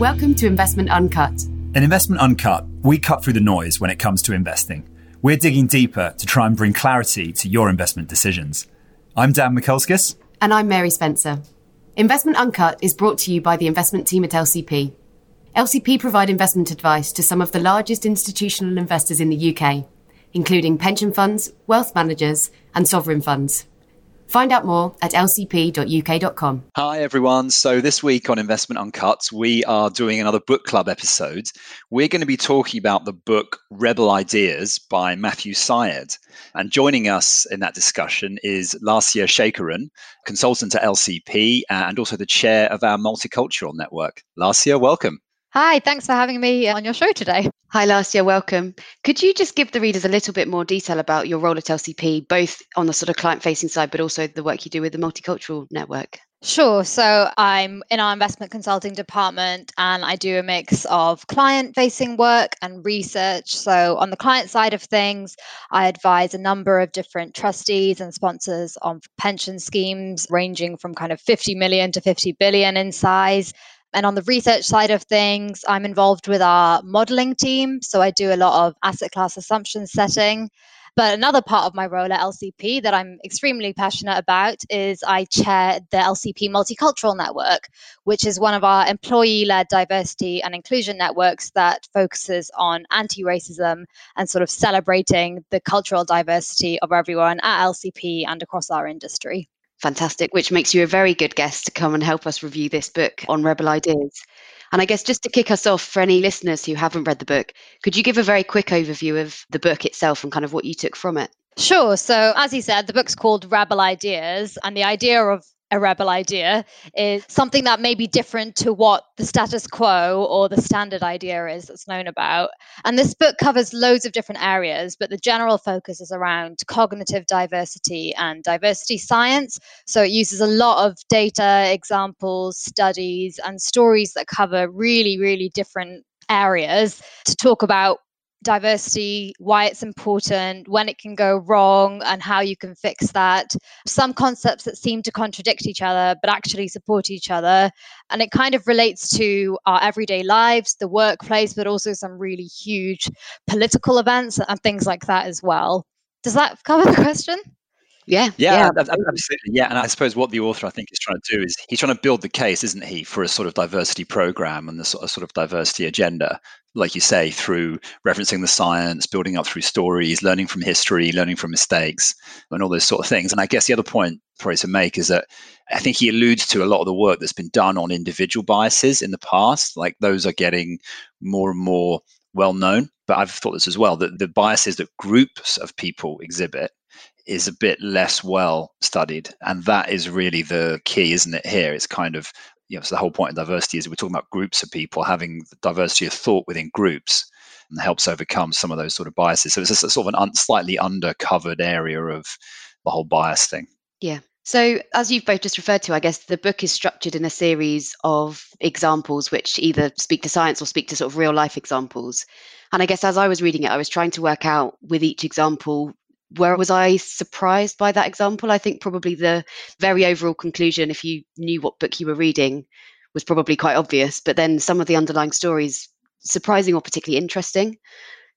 Welcome to Investment Uncut. In Investment Uncut, we cut through the noise when it comes to investing. We're digging deeper to try and bring clarity to your investment decisions. I'm Dan Mikulskis. And I'm Mary Spencer. Investment Uncut is brought to you by the investment team at LCP. LCP provide investment advice to some of the largest institutional investors in the UK, including pension funds, wealth managers, and sovereign funds. Find out more at lcp.uk.com. Hi, everyone. So, this week on Investment Uncut, we are doing another book club episode. We're going to be talking about the book Rebel Ideas by Matthew Syed. And joining us in that discussion is Lasya Shekaran, consultant at LCP uh, and also the chair of our multicultural network. Lasya, welcome. Hi, thanks for having me on your show today. Hi, Lasya, welcome. Could you just give the readers a little bit more detail about your role at LCP, both on the sort of client facing side, but also the work you do with the multicultural network? Sure. So I'm in our investment consulting department and I do a mix of client facing work and research. So, on the client side of things, I advise a number of different trustees and sponsors on pension schemes ranging from kind of 50 million to 50 billion in size. And on the research side of things, I'm involved with our modeling team. So I do a lot of asset class assumption setting. But another part of my role at LCP that I'm extremely passionate about is I chair the LCP Multicultural Network, which is one of our employee led diversity and inclusion networks that focuses on anti racism and sort of celebrating the cultural diversity of everyone at LCP and across our industry. Fantastic, which makes you a very good guest to come and help us review this book on Rebel Ideas. And I guess just to kick us off, for any listeners who haven't read the book, could you give a very quick overview of the book itself and kind of what you took from it? Sure. So, as he said, the book's called Rebel Ideas, and the idea of a rebel idea is something that may be different to what the status quo or the standard idea is that's known about. And this book covers loads of different areas, but the general focus is around cognitive diversity and diversity science. So it uses a lot of data, examples, studies, and stories that cover really, really different areas to talk about diversity, why it's important, when it can go wrong, and how you can fix that. Some concepts that seem to contradict each other, but actually support each other. And it kind of relates to our everyday lives, the workplace, but also some really huge political events and things like that as well. Does that cover the question? Yeah, yeah, yeah, absolutely. Yeah, and I suppose what the author I think is trying to do is he's trying to build the case, isn't he, for a sort of diversity program and the sort of, sort of diversity agenda, like you say, through referencing the science, building up through stories, learning from history, learning from mistakes, and all those sort of things. And I guess the other point for to make is that I think he alludes to a lot of the work that's been done on individual biases in the past, like those are getting more and more well known. But I've thought this as well that the biases that groups of people exhibit is a bit less well studied. And that is really the key, isn't it? Here, it's kind of, you know, so the whole point of diversity is we're talking about groups of people having diversity of thought within groups and helps overcome some of those sort of biases. So it's a sort of an un- slightly undercovered area of the whole bias thing. Yeah. So, as you've both just referred to, I guess the book is structured in a series of examples which either speak to science or speak to sort of real life examples. And I guess as I was reading it, I was trying to work out with each example where was I surprised by that example? I think probably the very overall conclusion, if you knew what book you were reading, was probably quite obvious. But then some of the underlying stories, surprising or particularly interesting.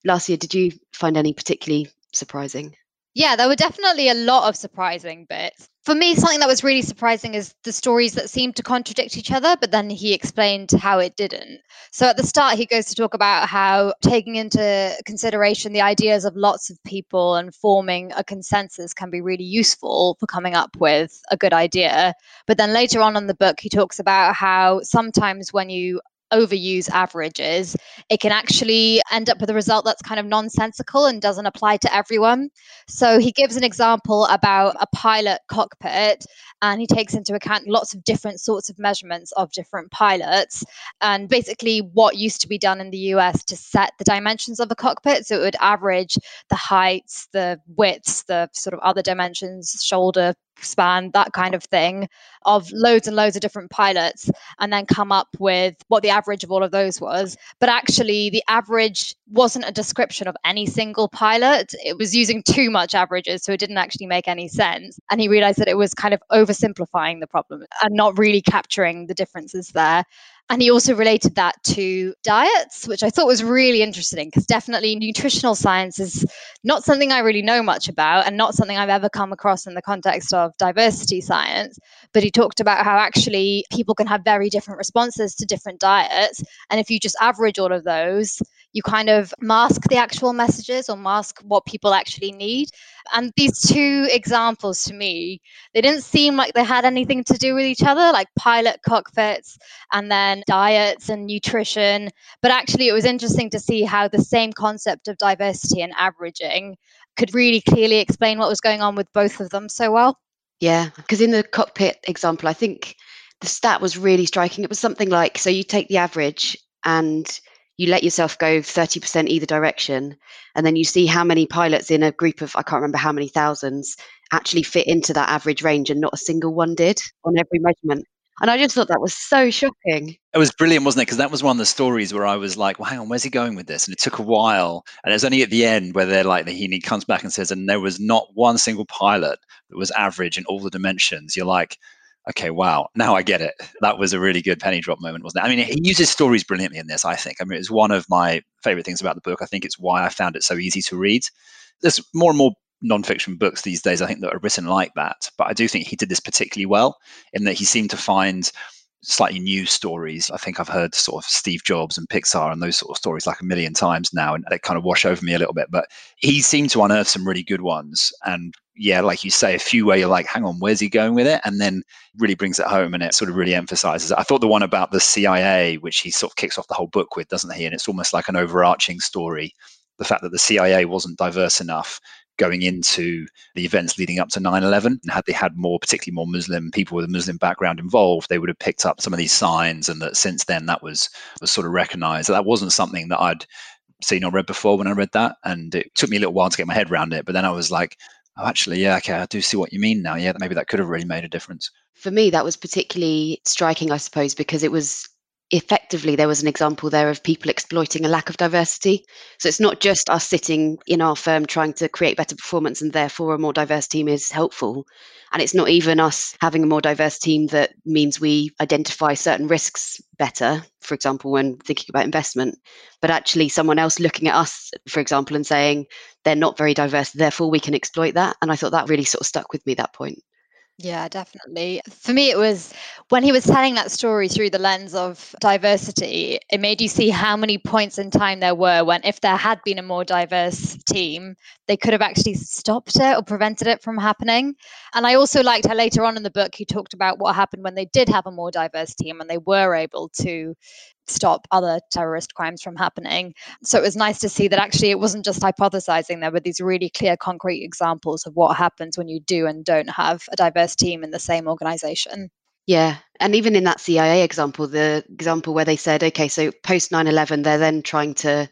Lasya, did you find any particularly surprising? Yeah, there were definitely a lot of surprising bits. For me, something that was really surprising is the stories that seemed to contradict each other, but then he explained how it didn't. So at the start, he goes to talk about how taking into consideration the ideas of lots of people and forming a consensus can be really useful for coming up with a good idea. But then later on in the book, he talks about how sometimes when you overuse averages, it can actually end up with a result that's kind of nonsensical and doesn't apply to everyone. So he gives an example about a pilot cockpit and he takes into account lots of different sorts of measurements of different pilots and basically what used to be done in the US to set the dimensions of a cockpit. So it would average the heights, the widths, the sort of other dimensions, shoulder span, that kind of thing, of loads and loads of different pilots, and then come up with what the average of all of those was. But actually, the average wasn't a description of any single pilot. It was using too much averages, so it didn't actually make any sense. And he realized that it was kind of oversimplifying the problem and not really capturing the differences there. And he also related that to diets, which I thought was really interesting because definitely nutritional science is not something I really know much about and not something I've ever come across in the context of diversity science. But he talked about how actually people can have very different responses to different diets. And if you just average all of those, you kind of mask the actual messages or mask what people actually need. And these two examples to me, they didn't seem like they had anything to do with each other, like pilot cockpits and then diets and nutrition. But actually, it was interesting to see how the same concept of diversity and averaging could really clearly explain what was going on with both of them so well. Yeah, because in the cockpit example, I think the stat was really striking. It was something like so you take the average and you let yourself go 30% either direction and then you see how many pilots in a group of i can't remember how many thousands actually fit into that average range and not a single one did on every measurement. And i just thought that was so shocking. It was brilliant wasn't it? Because that was one of the stories where i was like well hang on where's he going with this? And it took a while and it was only at the end where they're like he comes back and says and there was not one single pilot that was average in all the dimensions. You're like okay, wow, now I get it. That was a really good penny drop moment, wasn't it? I mean, he uses stories brilliantly in this, I think. I mean, it's one of my favorite things about the book. I think it's why I found it so easy to read. There's more and more nonfiction books these days, I think, that are written like that. But I do think he did this particularly well in that he seemed to find slightly new stories. I think I've heard sort of Steve Jobs and Pixar and those sort of stories like a million times now, and they kind of wash over me a little bit. But he seemed to unearth some really good ones. And yeah, like you say, a few where you're like, hang on, where's he going with it? And then really brings it home and it sort of really emphasizes it. I thought the one about the CIA, which he sort of kicks off the whole book with, doesn't he? And it's almost like an overarching story. The fact that the CIA wasn't diverse enough going into the events leading up to 9-11 and had they had more particularly more muslim people with a muslim background involved they would have picked up some of these signs and that since then that was was sort of recognized that wasn't something that i'd seen or read before when i read that and it took me a little while to get my head around it but then i was like oh actually yeah okay i do see what you mean now yeah maybe that could have really made a difference. For me that was particularly striking i suppose because it was effectively there was an example there of people exploiting a lack of diversity. So it's not just us sitting in our firm trying to create better performance and therefore a more diverse team is helpful. And it's not even us having a more diverse team that means we identify certain risks better for example when thinking about investment but actually someone else looking at us for example and saying they're not very diverse therefore we can exploit that. And i thought that really sort of stuck with me that point yeah, definitely. For me, it was when he was telling that story through the lens of diversity, it made you see how many points in time there were when, if there had been a more diverse team, they could have actually stopped it or prevented it from happening. And I also liked how later on in the book, he talked about what happened when they did have a more diverse team and they were able to stop other terrorist crimes from happening. So it was nice to see that actually it wasn't just hypothesizing, there were these really clear, concrete examples of what happens when you do and don't have a diverse team in the same organization. Yeah. And even in that CIA example, the example where they said, okay, so post 9 11, they're then trying to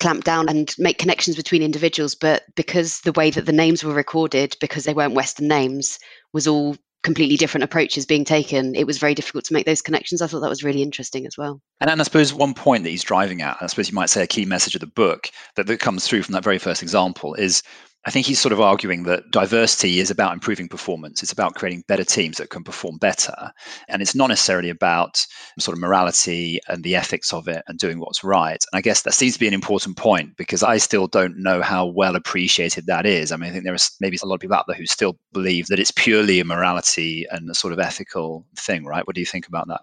clamp down and make connections between individuals. But because the way that the names were recorded, because they weren't Western names, was all completely different approaches being taken, it was very difficult to make those connections. I thought that was really interesting as well. And, I suppose one point that he's driving at, I suppose you might say a key message of the book that, that comes through from that very first example is I think he's sort of arguing that diversity is about improving performance. It's about creating better teams that can perform better. And it's not necessarily about sort of morality and the ethics of it and doing what's right. And I guess that seems to be an important point because I still don't know how well appreciated that is. I mean, I think there are maybe a lot of people out there who still believe that it's purely a morality and a sort of ethical thing, right? What do you think about that?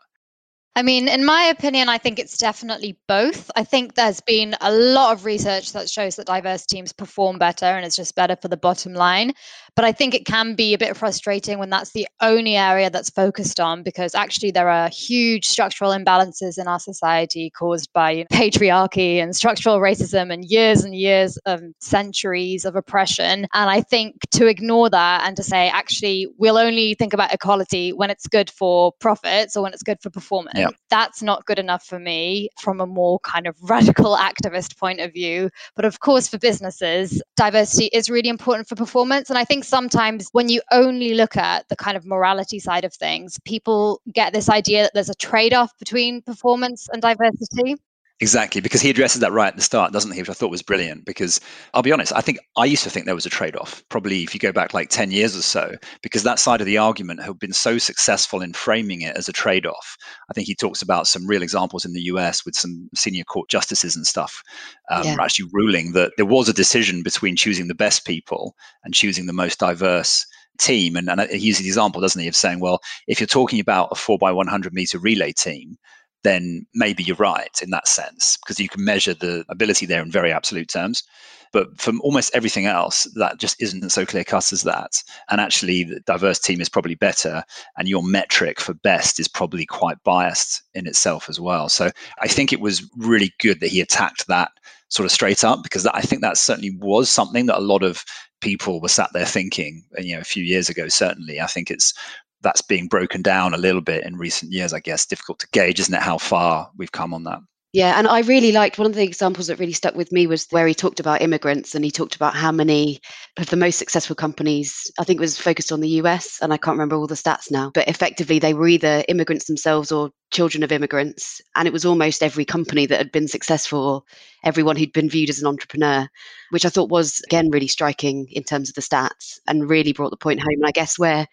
I mean, in my opinion, I think it's definitely both. I think there's been a lot of research that shows that diverse teams perform better and it's just better for the bottom line. But I think it can be a bit frustrating when that's the only area that's focused on because actually there are huge structural imbalances in our society caused by patriarchy and structural racism and years and years of centuries of oppression. And I think to ignore that and to say, actually, we'll only think about equality when it's good for profits or when it's good for performance, yeah. that's not good enough for me from a more kind of radical activist point of view. But of course, for businesses, diversity is really important for performance. And I think sometimes when you only look at the kind of morality side of things, people get this idea that there's a trade off between performance and diversity. Exactly, because he addresses that right at the start, doesn't he? Which I thought was brilliant. Because I'll be honest, I think I used to think there was a trade off, probably if you go back like 10 years or so, because that side of the argument had been so successful in framing it as a trade off. I think he talks about some real examples in the US with some senior court justices and stuff um, yeah. actually ruling that there was a decision between choosing the best people and choosing the most diverse team. And, and he uses the example, doesn't he, of saying, well, if you're talking about a four by 100 meter relay team, then maybe you're right in that sense because you can measure the ability there in very absolute terms. But from almost everything else, that just isn't so clear cut as that. And actually, the diverse team is probably better, and your metric for best is probably quite biased in itself as well. So I think it was really good that he attacked that sort of straight up because that, I think that certainly was something that a lot of people were sat there thinking, you know, a few years ago. Certainly, I think it's that's being broken down a little bit in recent years, I guess. Difficult to gauge, isn't it, how far we've come on that? Yeah, and I really liked one of the examples that really stuck with me was where he talked about immigrants and he talked about how many of the most successful companies, I think it was focused on the US, and I can't remember all the stats now, but effectively they were either immigrants themselves or children of immigrants. And it was almost every company that had been successful, everyone who'd been viewed as an entrepreneur, which I thought was, again, really striking in terms of the stats and really brought the point home. And I guess where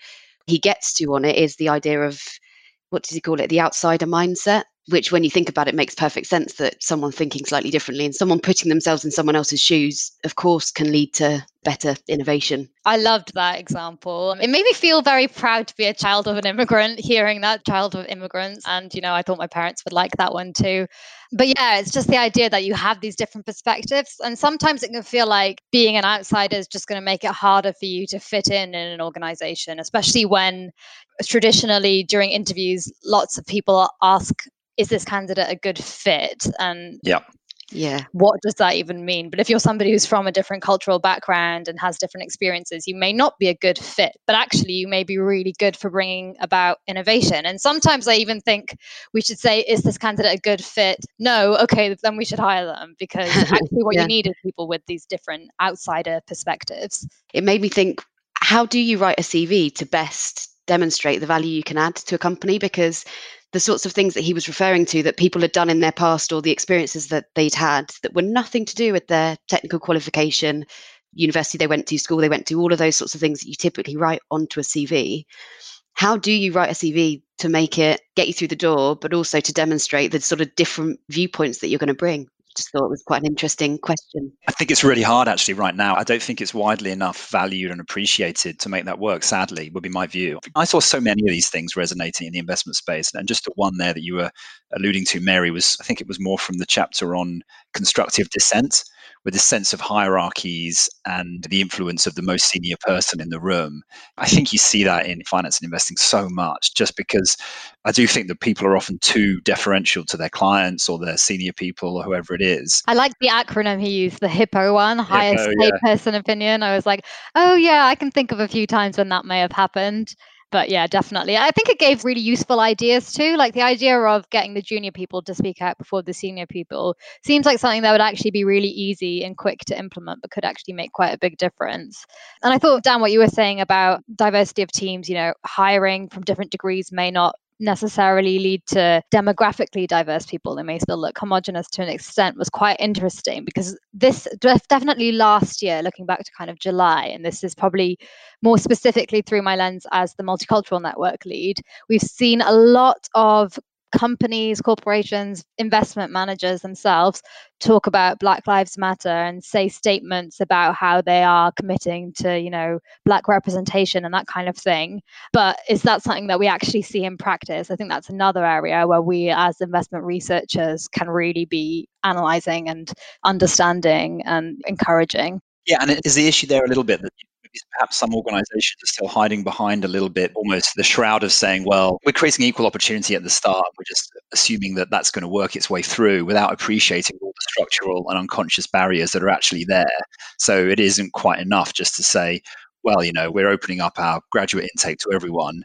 he gets to on it is the idea of what does he call it? The outsider mindset, which, when you think about it, makes perfect sense that someone thinking slightly differently and someone putting themselves in someone else's shoes, of course, can lead to better innovation. I loved that example. It made me feel very proud to be a child of an immigrant, hearing that child of immigrants. And, you know, I thought my parents would like that one too. But yeah, it's just the idea that you have these different perspectives. And sometimes it can feel like being an outsider is just going to make it harder for you to fit in in an organization, especially when traditionally during interviews, lots of people ask, is this candidate a good fit? And yeah. Yeah. what does that even mean? But if you're somebody who's from a different cultural background and has different experiences you may not be a good fit but actually you may be really good for bringing about innovation. And sometimes i even think we should say is this candidate a good fit? No okay then we should hire them because actually what yeah. you need is people with these different outsider perspectives. It made me think how do you write a cv to best demonstrate the value you can add to a company? Because the sorts of things that he was referring to that people had done in their past or the experiences that they'd had that were nothing to do with their technical qualification, university they went to, school they went to, all of those sorts of things that you typically write onto a CV. How do you write a CV to make it get you through the door, but also to demonstrate the sort of different viewpoints that you're going to bring? Just thought it was quite an interesting question. I think it's really hard actually right now. I don't think it's widely enough valued and appreciated to make that work, sadly, would be my view. I saw so many of these things resonating in the investment space. And just the one there that you were alluding to, Mary, was I think it was more from the chapter on constructive dissent with this sense of hierarchies and the influence of the most senior person in the room. I think you see that in finance and investing so much just because I do think that people are often too deferential to their clients or their senior people or whoever it is. I like the acronym he used, the HIPPO one, highest paid yeah. person opinion. I was like, oh, yeah, I can think of a few times when that may have happened but yeah, definitely. I think it gave really useful ideas too. Like the idea of getting the junior people to speak out before the senior people seems like something that would actually be really easy and quick to implement, but could actually make quite a big difference. And I thought, Dan, what you were saying about diversity of teams, you know, hiring from different degrees may not necessarily lead to demographically diverse people. They may still look homogenous to an extent, was quite interesting because this definitely last year, looking back to kind of July, and this is probably more specifically through my lens as the multicultural network lead, we've seen a lot of companies, corporations, investment managers themselves talk about Black Lives Matter and say statements about how they are committing to, you know, Black representation and that kind of thing. But is that something that we actually see in practice? I think that's another area where we, as investment researchers, can really be analyzing and understanding and encouraging. Yeah, and is the issue there a little bit that perhaps some organizations are still hiding behind a little bit almost the shroud of saying, well, we're creating equal opportunity at the start. We're just assuming that that's going to work its way through without appreciating all the structural and unconscious barriers that are actually there. So it isn't quite enough just to say, well, you know, we're opening up our graduate intake to everyone.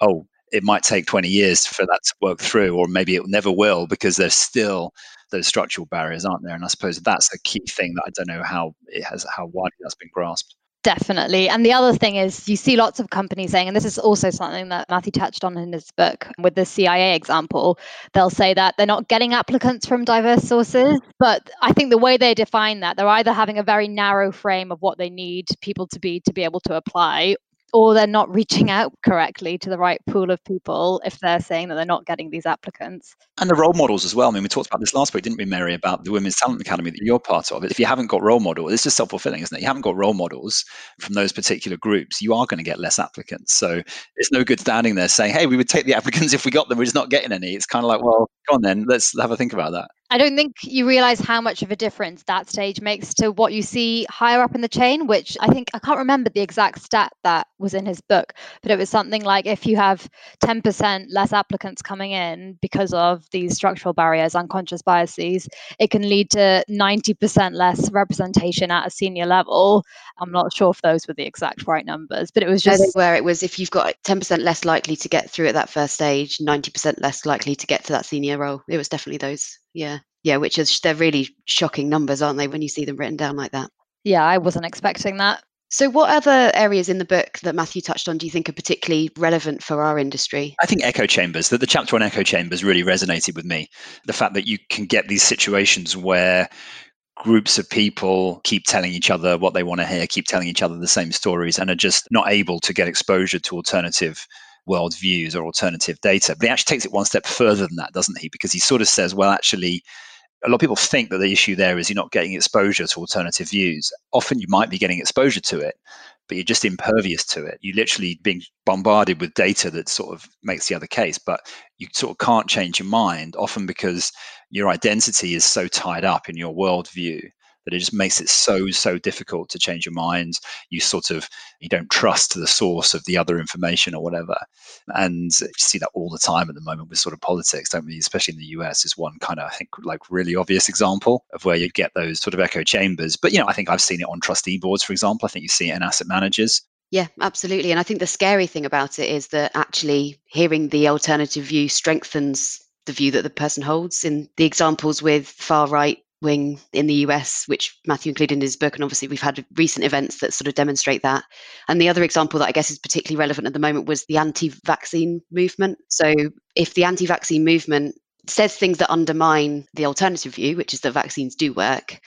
Oh, it might take 20 years for that to work through, or maybe it never will because there's still those structural barriers, aren't there? And I suppose that's a key thing that I don't know how it has how widely that's been grasped. Definitely. And the other thing is, you see lots of companies saying, and this is also something that Matthew touched on in his book with the CIA example, they'll say that they're not getting applicants from diverse sources. But I think the way they define that, they're either having a very narrow frame of what they need people to be to be able to apply, or they're not reaching out correctly to the right pool of people if they're saying that they're not getting these applicants. And the role models as well. I mean, we talked about this last week, didn't we, Mary, about the Women's Talent Academy that you're part of. If you haven't got role models, it's just self fulfilling, isn't it? You haven't got role models from those particular groups, you are going to get less applicants. So it's no good standing there saying, hey, we would take the applicants if we got them, we're just not getting any. It's kind of like, well, go on then, let's have a think about that. I don't think you realize how much of a difference that stage makes to what you see higher up in the chain, which I think I can't remember the exact stat that was in his book, but it was something like if you have 10% less applicants coming in because of these structural barriers, unconscious biases, it can lead to 90% less representation at a senior level. I'm not sure if those were the exact right numbers, but it was just where it was if you've got 10% less likely to get through at that first stage, 90% less likely to get to that senior role. It was definitely those. Yeah. Yeah. Which is, they're really shocking numbers, aren't they, when you see them written down like that? Yeah. I wasn't expecting that. So, what other areas in the book that Matthew touched on do you think are particularly relevant for our industry? I think echo chambers, that the chapter on echo chambers really resonated with me. The fact that you can get these situations where groups of people keep telling each other what they want to hear, keep telling each other the same stories, and are just not able to get exposure to alternative worldviews or alternative data. But he actually takes it one step further than that, doesn't he? Because he sort of says, well, actually, a lot of people think that the issue there is you're not getting exposure to alternative views. Often you might be getting exposure to it, but you're just impervious to it. You're literally being bombarded with data that sort of makes the other case, but you sort of can't change your mind, often because your identity is so tied up in your worldview that it just makes it so so difficult to change your mind. You sort of you don't trust the source of the other information or whatever. And you see that all the time at the moment with sort of politics don't we? Especially in the us is one kind of i think like really obvious example of where you get those sort of echo chambers. But you know i think i've seen it on trustee boards for example. I think you see it in asset managers. Yeah, absolutely. And I think the scary thing about it is that actually hearing the alternative view strengthens the view that the person holds. In the examples with far right wing in the US, which Matthew included in his book. And obviously, we've had recent events that sort of demonstrate that. And the other example that I guess is particularly relevant at the moment was the anti vaccine movement. So, if the anti vaccine movement says things that undermine the alternative view, which is that vaccines do work,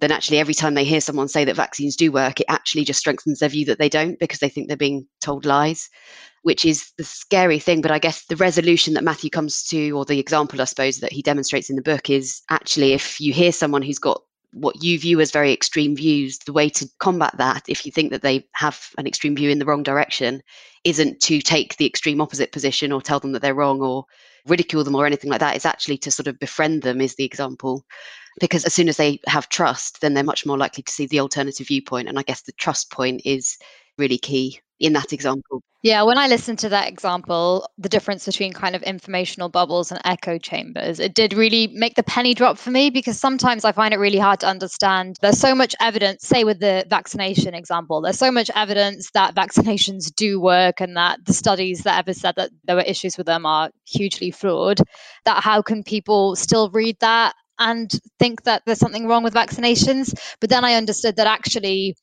then actually every time they hear someone say that vaccines do work, it actually just strengthens their view that they don't because they think they're being told lies which is the scary thing. But I guess the resolution that Matthew comes to, or the example, I suppose, that he demonstrates in the book is actually if you hear someone who's got what you view as very extreme views, the way to combat that, if you think that they have an extreme view in the wrong direction, isn't to take the extreme opposite position or tell them that they're wrong or ridicule them or anything like that. It's actually to sort of befriend them, is the example. Because as soon as they have trust, then they're much more likely to see the alternative viewpoint. And I guess the trust point is really key in that example. Yeah, when I listened to that example, the difference between kind of informational bubbles and echo chambers, it did really make the penny drop for me because sometimes I find it really hard to understand. There's so much evidence, say with the vaccination example, there's so much evidence that vaccinations do work and that the studies that ever said that there were issues with them are hugely flawed. That how can people still read that and think that there's something wrong with vaccinations? But then I understood that actually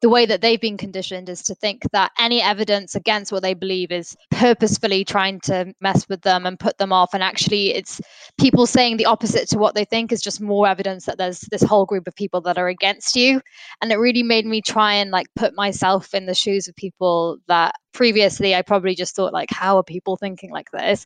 the way that they've been conditioned is to think that any evidence against what they believe is purposefully trying to mess with them and put them off. And actually, it's people saying the opposite to what they think is just more evidence that there's this whole group of people that are against you. And it really made me try and like put myself in the shoes of people that previously I probably just thought, like, how are people thinking like this?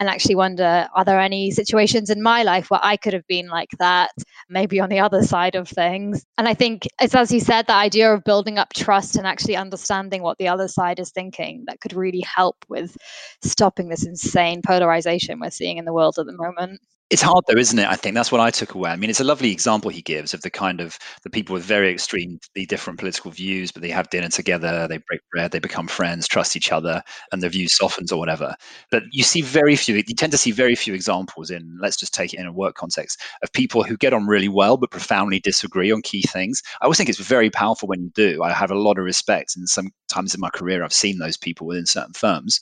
And actually wonder are there any situations in my life where I could have been like that, maybe on the other side of things. And I think it's as you said, the idea of building up trust and actually understanding what the other side is thinking that could really help with stopping this insane polarization we're seeing in the world at the moment. It's hard though, isn't it? I think that's what I took away. I mean, it's a lovely example he gives of the kind of the people with very extremely different political views, but they have dinner together, they break bread, they become friends, trust each other, and their view softens or whatever. But you see very few, you tend to see very few examples in, let's just take it in a work context, of people who get on really well but profoundly disagree on key things. I always think it's very powerful when you do. I have a lot of respect, and sometimes in my career, I've seen those people within certain firms.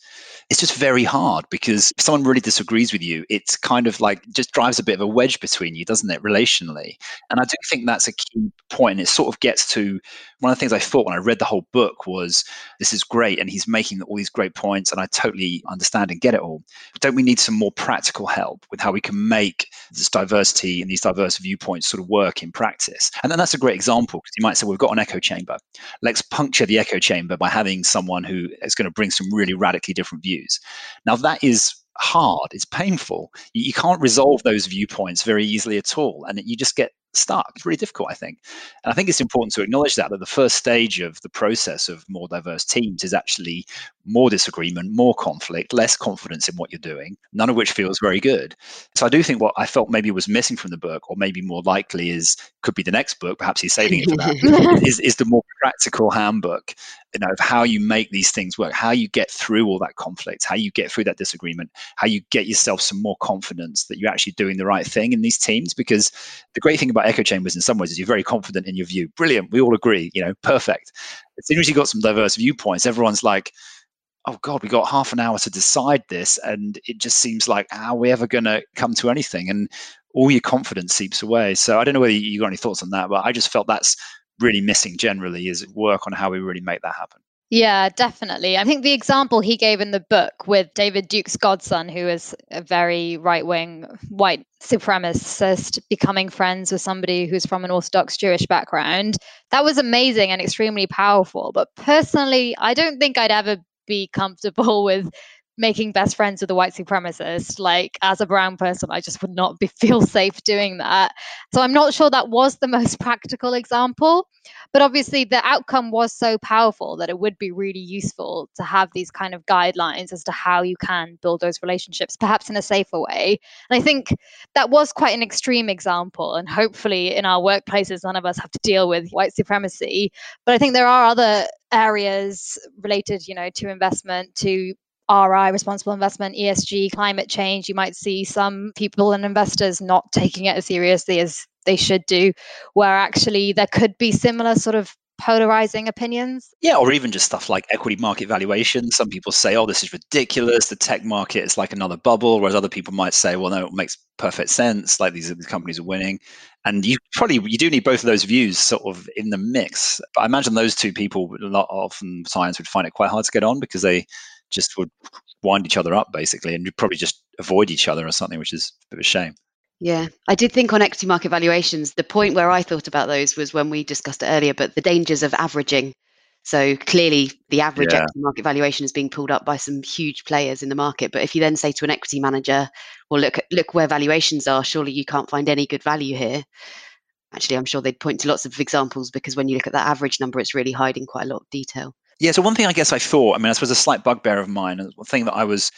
It's just very hard because if someone really disagrees with you, it's kind of like just drives a bit of a wedge between you, doesn't it, relationally? And I do think that's a key point. And it sort of gets to one of the things I thought when I read the whole book was this is great and he's making all these great points and I totally understand and get it all. But don't we need some more practical help with how we can make this diversity and these diverse viewpoints sort of work in practice? And then that's a great example because you might say, we've got an echo chamber. Let's puncture the echo chamber by having someone who is going to bring some really radically different views. Now, that is hard, it's painful. You, you, can't resolve those viewpoints very easily at all. And you just get stuck. It's really difficult, I think. And I think it's important to acknowledge that, that the first stage of the process of more diverse teams is actually more disagreement, more conflict, less confidence in what you're doing, none of which feels very good. So I do think what I felt maybe was missing from the book, or maybe more likely is could be the next book, perhaps he's saving it for that, is, is the more practical handbook you know, of how you make these things work, how you get through all that conflict, how you get through that disagreement, how you get yourself some more confidence that you're actually doing the right thing in these teams. Because the great thing about echo chambers in some ways is you're very confident in your view. Brilliant. We all agree, you know, perfect. As soon as you've got some diverse viewpoints, everyone's like, oh God, we got half an hour to decide this. And it just seems like, how are we ever going to come to anything? And all your confidence seeps away. So I don't know whether you got any thoughts on that, but I just felt that's really missing generally is work on how we really make that happen. Yeah, definitely. I think the example he gave in the book with David Duke's godson, who is a very right wing white supremacist, becoming friends with somebody who's from an Orthodox Jewish background, that was amazing and extremely powerful. But personally, I don't think I'd ever be comfortable with making best friends with a white supremacist. Like as a brown person, I just would not be, feel safe doing that. So I'm not sure that was the most practical example, but obviously the outcome was so powerful that it would be really useful to have these kind of guidelines as to how you can build those relationships, perhaps in a safer way. And I think that was quite an extreme example. And hopefully in our workplaces, none of us have to deal with white supremacy. But I think there are other areas related, you know, to investment, to RI, responsible investment, ESG, climate change, you might see some people and investors not taking it as seriously as they should do, where actually there could be similar sort of polarizing opinions. Yeah, or even just stuff like equity market valuation. Some people say, oh, this is ridiculous. The tech market is like another bubble. Whereas other people might say, well, no, it makes perfect sense. Like these, these companies are winning. And you probably you do need both of those views sort of in the mix. But I imagine those two people, a lot often mm, science would find it quite hard to get on because they just would wind each other up basically, and you'd probably just avoid each other or something, which is a bit of a shame. Yeah, I did think on equity market valuations, the point where I thought about those was when we discussed it earlier, but the dangers of averaging. So clearly, the average yeah. equity market valuation is being pulled up by some huge players in the market. But if you then say to an equity manager, "Well, look, look where valuations are. Surely you can't find any good value here." Actually, I'm sure they'd point to lots of examples because when you look at that average number, it's really hiding quite a lot of detail. Yeah. So one thing I guess I thought, I mean, I suppose a slight bugbear of mine, one thing that I was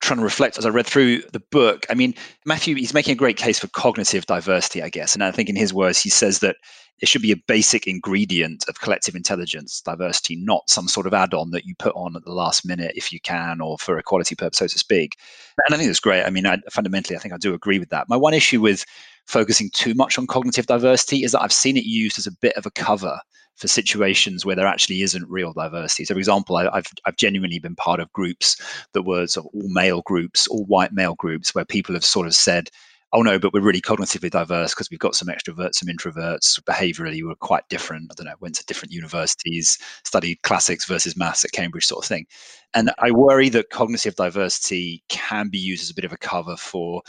trying to reflect as I read through the book. I mean, Matthew, he's making a great case for cognitive diversity, I guess. And I think in his words, he says that it should be a basic ingredient of collective intelligence, diversity, not some sort of add on that you put on at the last minute if you can or for equality purpose, so to speak. And I think that's great. I mean, I, fundamentally, I think I do agree with that. My one issue with focusing too much on cognitive diversity is that I've seen it used as a bit of a cover for situations where there actually isn't real diversity. So, for example, I, have I've genuinely been part of groups that were sort of all male groups, all white male groups, where people have sort of said, "Oh no, but we're really cognitively diverse because we've got some extroverts, some introverts. Behaviorally, we're quite different. I don't know, went to different universities, studied classics versus maths at Cambridge, sort of thing." And I worry that cognitive diversity can be used as a bit of a cover for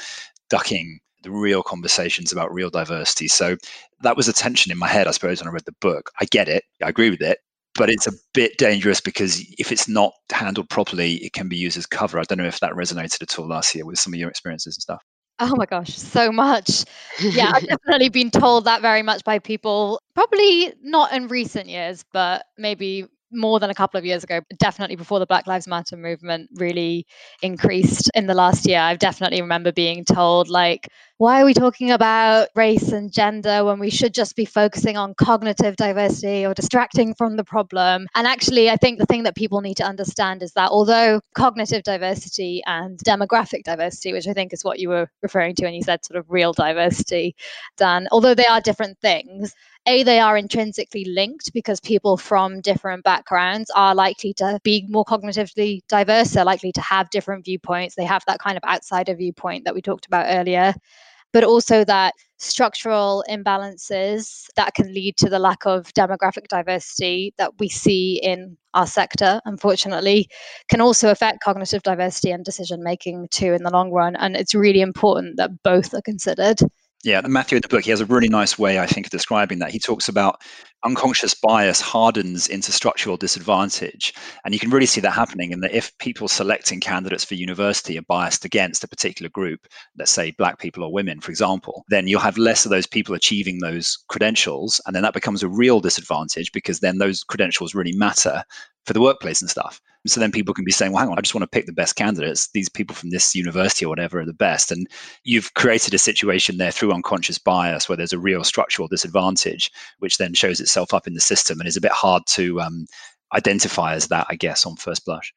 ducking the real conversations about real diversity. So that was a tension in my head, I suppose, when I read the book. I get it, I agree with it, but it's a bit dangerous because if it's not handled properly, it can be used as cover. I don't know if that resonated at all Lasya with some of your experiences and stuff. Oh my gosh, so much. Yeah, I've definitely been told that very much by people, probably not in recent years, but maybe more than a couple of years ago, definitely before the Black Lives Matter movement really increased in the last year. I definitely remember being told, like, why are we talking about race and gender when we should just be focusing on cognitive diversity or distracting from the problem? And actually, I think the thing that people need to understand is that although cognitive diversity and demographic diversity, which I think is what you were referring to when you said sort of real diversity, Dan, although they are different things, a, they are intrinsically linked because people from different backgrounds are likely to be more cognitively diverse. They're likely to have different viewpoints. They have that kind of outsider viewpoint that we talked about earlier. but also that structural imbalances that can lead to the lack of demographic diversity that we see in our sector, unfortunately, can also affect cognitive diversity and decision making too in the long run. And it's really important that both are considered. Yeah, Matthew in the book, he has a really nice way, I think, of describing that. He talks about unconscious bias hardens into structural disadvantage. And you can really see that happening in that if people selecting candidates for university are biased against a particular group, let's say black people or women, for example, then you'll have less of those people achieving those credentials. And then that becomes a real disadvantage because then those credentials really matter for the workplace and stuff. So then people can be saying, well, hang on, I just want to pick the best candidates. These people from this university or whatever are the best. And you've created a situation there through unconscious bias where there's a real structural disadvantage, which then shows itself up in the system and is a bit hard to um, identify as that, I guess, on first blush.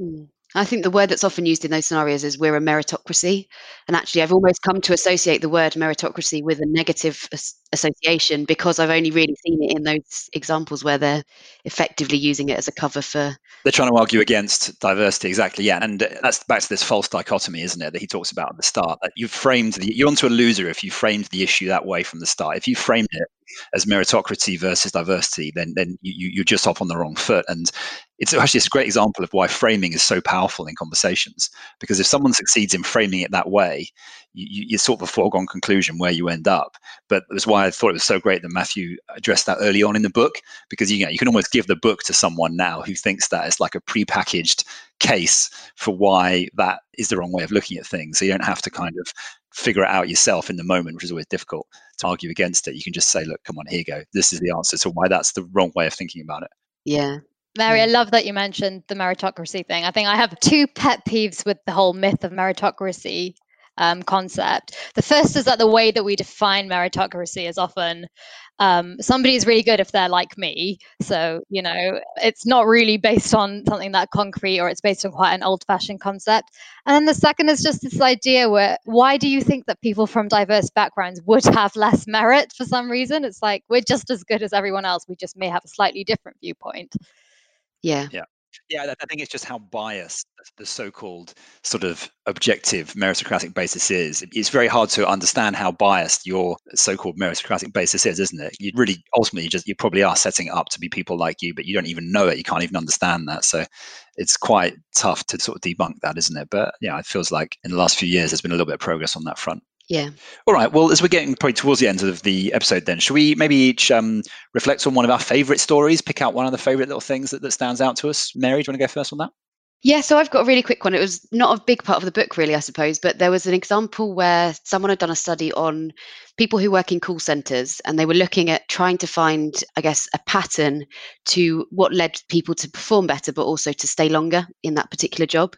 Mm. I think the word that's often used in those scenarios is we're a meritocracy. And actually, I've almost come to associate the word meritocracy with a negative as- association because I've only really seen it in those examples where they're effectively using it as a cover for. They're trying to argue against diversity, exactly. Yeah. And that's back to this false dichotomy, isn't it, that he talks about at the start? That you've framed the, you're onto a loser if you framed the issue that way from the start. If you framed it as meritocracy versus diversity, then then you, you're just off on the wrong foot. And it's actually it's a great example of why framing is so powerful in conversations. Because if someone succeeds in framing it that way, you, you sort of a foregone conclusion where you end up. But that's why I thought it was so great that Matthew addressed that early on in the book, because you know you can almost give the book to someone now who thinks that it's like a prepackaged case for why that is the wrong way of looking at things. So you don't have to kind of figure it out yourself in the moment, which is always difficult to argue against it. You can just say, look, come on, here you go. This is the answer to why that's the wrong way of thinking about it. Yeah. Mary, I love that you mentioned the meritocracy thing. I think I have two pet peeves with the whole myth of meritocracy um, concept. The first is that the way that we define meritocracy is often um, somebody is really good if they're like me. So, you know, it's not really based on something that concrete or it's based on quite an old fashioned concept. And then the second is just this idea where why do you think that people from diverse backgrounds would have less merit for some reason? It's like we're just as good as everyone else. We just may have a slightly different viewpoint. Yeah. Yeah. Yeah, I think it's just how biased the so-called sort of objective meritocratic basis is. It's very hard to understand how biased your so-called meritocratic basis is, isn't it? You really ultimately you just you probably are setting it up to be people like you, but you don't even know it. You can't even understand that. So it's quite tough to sort of debunk that, isn't it? But yeah, it feels like in the last few years there's been a little bit of progress on that front. Yeah. All right. Well, as we're getting probably towards the end of the episode, then, should we maybe each um, reflect on one of our favorite stories, pick out one of the favorite little things that, that stands out to us? Mary, do you want to go first on that? Yeah, so I've got a really quick one. It was not a big part of the book, really, I suppose, but there was an example where someone had done a study on people who work in call centers and they were looking at trying to find, I guess, a pattern to what led people to perform better, but also to stay longer in that particular job.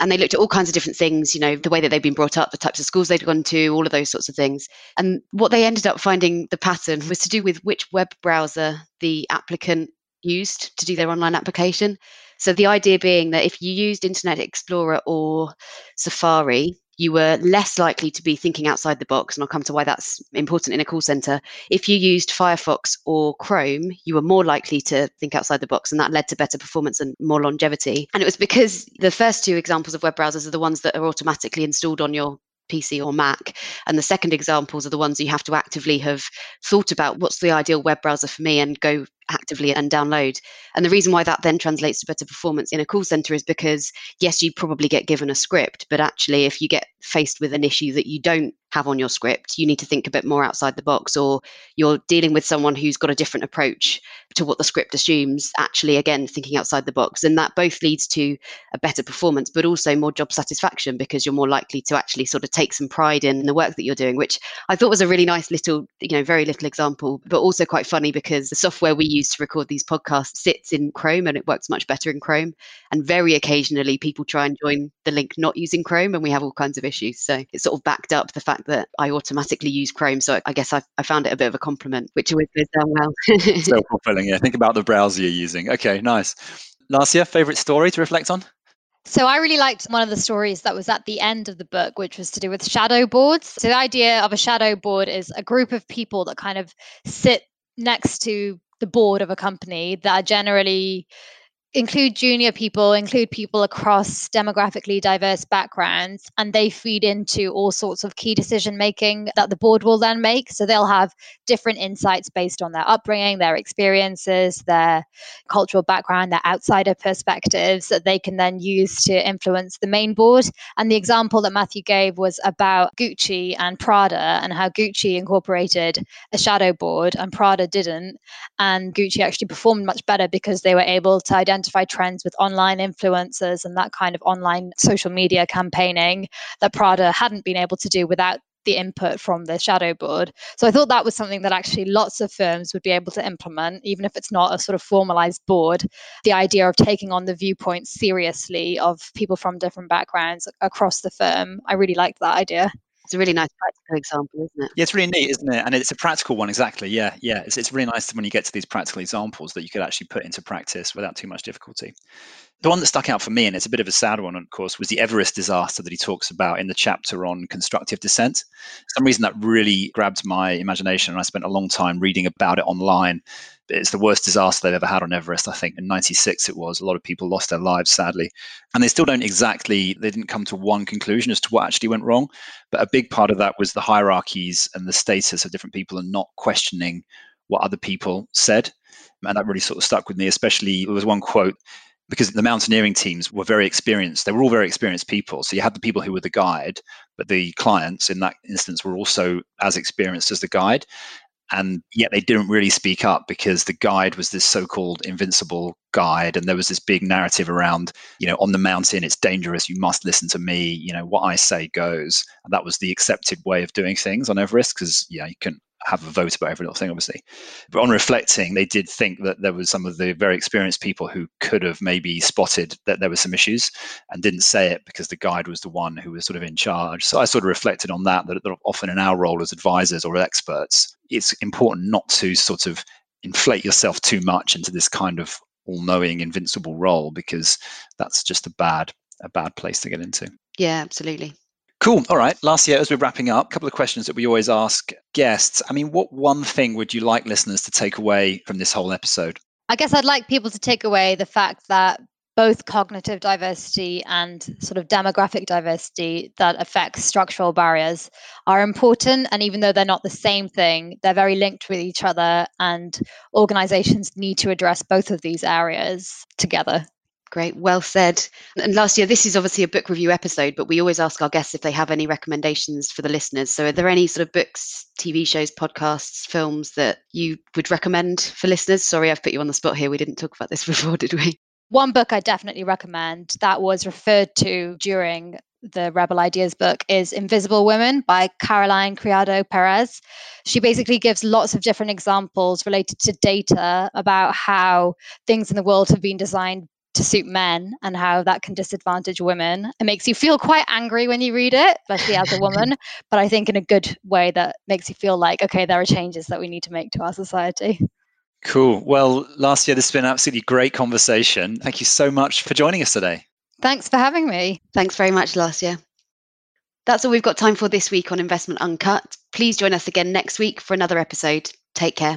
And they looked at all kinds of different things, you know, the way that they've been brought up, the types of schools they'd gone to, all of those sorts of things. And what they ended up finding the pattern was to do with which web browser the applicant used to do their online application. So the idea being that if you used Internet Explorer or Safari, you were less likely to be thinking outside the box, and I'll come to why that's important in a call center. If you used Firefox or Chrome, you were more likely to think outside the box, and that led to better performance and more longevity. And it was because the first two examples of web browsers are the ones that are automatically installed on your PC or Mac. And the second examples are the ones you have to actively have thought about what's the ideal web browser for me and go actively and download. And the reason why that then translates to better performance in a call center is because, yes, you probably get given a script, but actually, if you get faced with an issue that you don't have on your script, you need to think a bit more outside the box, or you're dealing with someone who's got a different approach to what the script assumes, actually, again, thinking outside the box. And that both leads to a better performance, but also more job satisfaction because you're more likely to actually sort of take some pride in the work that you're doing, which I thought was a really nice little, you know, very little example, but also quite funny because the software we use to record these podcasts sits in Chrome and it works much better in Chrome. And very occasionally people try and join the link not using Chrome and we have all kinds of issues. So it sort of backed up the fact that I automatically use Chrome. So I guess I, I found it a bit of a compliment, which always goes down well. so fulfilling. Yeah. Think about the browser you're using. Okay, nice. Lasya, favorite story to reflect on? So I really liked one of the stories that was at the end of the book, which was to do with shadow boards. So the idea of a shadow board is a group of people that kind of sit next to the board of a company that are generally include junior people, include people across demographically diverse backgrounds, and they feed into all sorts of key decision making that the board will then make. So they'll have different insights based on their upbringing, their experiences, their cultural background, their outsider perspectives that they can then use to influence the main board. And the example that Matthew gave was about Gucci and Prada and how Gucci incorporated a shadow board and Prada didn't. And Gucci actually performed much better because they were able to identify identify trends with online influencers and that kind of online social media campaigning that Prada hadn't been able to do without the input from the shadow board. So I thought that was something that actually lots of firms would be able to implement, even if it's not a sort of formalized board. The idea of taking on the viewpoints seriously of people from different backgrounds across the firm, I really liked that idea. It's a really nice practical example, isn't it? Yeah, it's really neat, isn't it? And it's a practical one, exactly. Yeah, yeah. It's, it's really nice when you get to these practical examples that you could actually put into practice without too much difficulty. The one that stuck out for me, and it's a bit of a sad one, of course, was the Everest disaster that he talks about in the chapter on constructive dissent. For some reason, that really grabbed my imagination, and I spent a long time reading about it online. It's the worst disaster they've ever had on Everest, I think. In 96, it was. A lot of people lost their lives, sadly. And they still don't exactly, they didn't come to one conclusion as to what actually went wrong. But a big part of that was the hierarchies and the status of different people and not questioning what other people said. And that really sort of stuck with me, especially there was one quote because the mountaineering teams were very experienced. They were all very experienced people. So you had the people who were the guide, but the clients in that instance were also as experienced as the guide. And yet they didn't really speak up because the guide was this so called invincible guide. And there was this big narrative around, you know, on the mountain, it's dangerous. You must listen to me. You know, what I say goes. And that was the accepted way of doing things on Everest because, yeah, you can have a vote about every little thing, obviously. But on reflecting, they did think that there was some of the very experienced people who could have maybe spotted that there were some issues and didn't say it because the guide was the one who was sort of in charge. So I sort of reflected on that, that, often in our role as advisors or experts, it's important not to sort of inflate yourself too much into this kind of all-knowing, invincible role because that's just a bad a bad place to get into. Yeah, absolutely. Cool. All right. Lasya, as we're wrapping up, a couple of questions that we always ask guests. I mean, what one thing would you like listeners to take away from this whole episode? I guess I'd like people to take away the fact that both cognitive diversity and sort of demographic diversity that affects structural barriers are important. And even though they're not the same thing, they're very linked with each other, and organizations need to address both of these areas together. Great, well said. And Lasya, this is obviously a book review episode, but we always ask our guests if they have any recommendations for the listeners. So, are there any sort of books, TV shows, podcasts, films that you would recommend for listeners? Sorry, I've put you on the spot here. We didn't talk about this before, did we? One book I definitely recommend that was referred to during the Rebel Ideas book is Invisible Women by Caroline Criado Perez. She basically gives lots of different examples related to data about how things in the world have been designed to suit men and how that can disadvantage women. It makes you feel quite angry when you read it, especially as a woman, but I think in a good way that makes you feel like, okay, there are changes that we need to make to our society. Cool. Well, Lasya, this has been an absolutely great conversation. Thank you so much for joining us today. Thanks for having me. Thanks very much, Lasya. That's all we've got time for this week on Investment Uncut. Please join us again next week for another episode. Take care.